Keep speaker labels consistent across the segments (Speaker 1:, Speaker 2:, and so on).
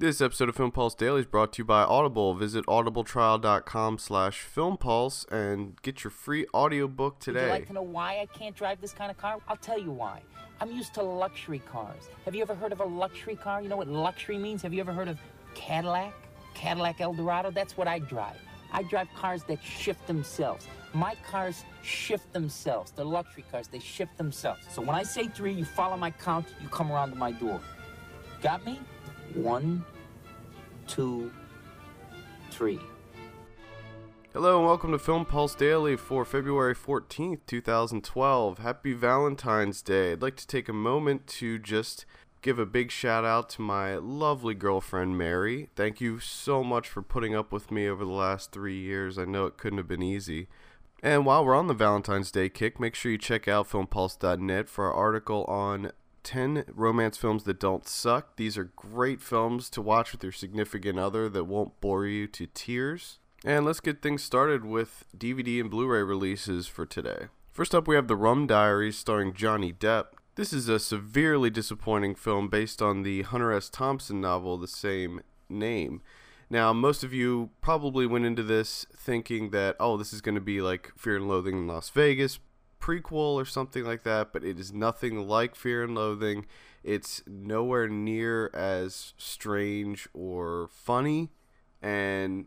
Speaker 1: This episode of Film Pulse Daily is brought to you by Audible. Visit audibletrial.com slash filmpulse and get your free audiobook today.
Speaker 2: Would you like to know why I can't drive this kind of car? I'll tell you why. I'm used to luxury cars. Have you ever heard of a luxury car? You know what luxury means? Have you ever heard of Cadillac? Cadillac Eldorado? That's what I drive. I drive cars that shift themselves. My cars shift themselves. They're luxury cars, they shift themselves. So when I say three, you follow my count, you come around to my door. Got me? One, two, three.
Speaker 1: Hello and welcome to Film Pulse Daily for February 14th, 2012. Happy Valentine's Day. I'd like to take a moment to just give a big shout out to my lovely girlfriend Mary. Thank you so much for putting up with me over the last three years. I know it couldn't have been easy. And while we're on the Valentine's Day kick, make sure you check out filmpulse.net for our article on 10 romance films that don't suck. These are great films to watch with your significant other that won't bore you to tears. And let's get things started with DVD and Blu ray releases for today. First up, we have The Rum Diaries starring Johnny Depp. This is a severely disappointing film based on the Hunter S. Thompson novel, the same name. Now, most of you probably went into this thinking that, oh, this is going to be like Fear and Loathing in Las Vegas prequel or something like that, but it is nothing like Fear and Loathing. It's nowhere near as strange or funny, and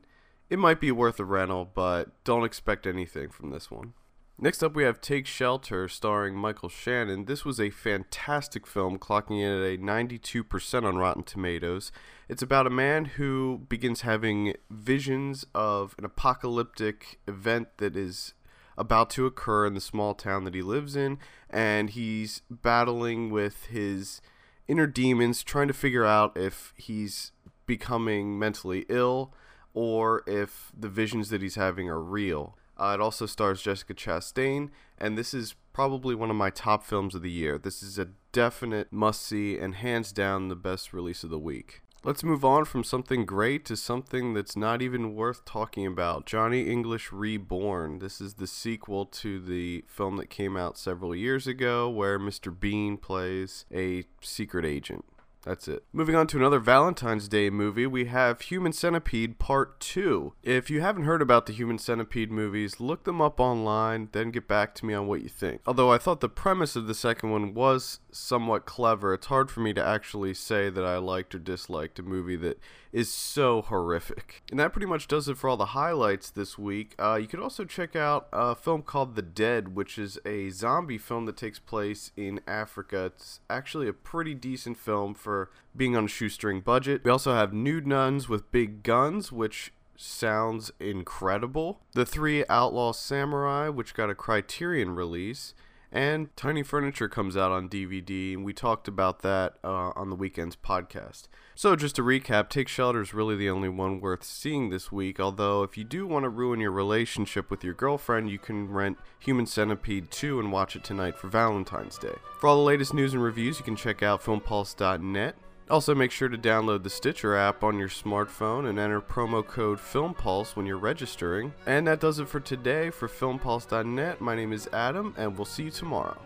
Speaker 1: it might be worth a rental, but don't expect anything from this one. Next up, we have Take Shelter, starring Michael Shannon. This was a fantastic film, clocking in at a 92% on Rotten Tomatoes. It's about a man who begins having visions of an apocalyptic event that is about to occur in the small town that he lives in, and he's battling with his inner demons, trying to figure out if he's becoming mentally ill or if the visions that he's having are real. Uh, it also stars Jessica Chastain, and this is probably one of my top films of the year. This is a definite must see and hands down the best release of the week. Let's move on from something great to something that's not even worth talking about Johnny English Reborn. This is the sequel to the film that came out several years ago where Mr. Bean plays a secret agent. That's it. Moving on to another Valentine's Day movie, we have Human Centipede Part 2. If you haven't heard about the Human Centipede movies, look them up online, then get back to me on what you think. Although I thought the premise of the second one was somewhat clever, it's hard for me to actually say that I liked or disliked a movie that is so horrific. And that pretty much does it for all the highlights this week. Uh, you could also check out a film called The Dead, which is a zombie film that takes place in Africa. It's actually a pretty decent film for being on a shoestring budget. We also have Nude Nuns with Big Guns, which sounds incredible. The Three Outlaw Samurai, which got a Criterion release. And Tiny Furniture comes out on DVD, and we talked about that uh, on the weekend's podcast. So, just to recap, Take Shelter is really the only one worth seeing this week. Although, if you do want to ruin your relationship with your girlfriend, you can rent Human Centipede 2 and watch it tonight for Valentine's Day. For all the latest news and reviews, you can check out filmpulse.net. Also, make sure to download the Stitcher app on your smartphone and enter promo code FilmPulse when you're registering. And that does it for today. For FilmPulse.net, my name is Adam, and we'll see you tomorrow.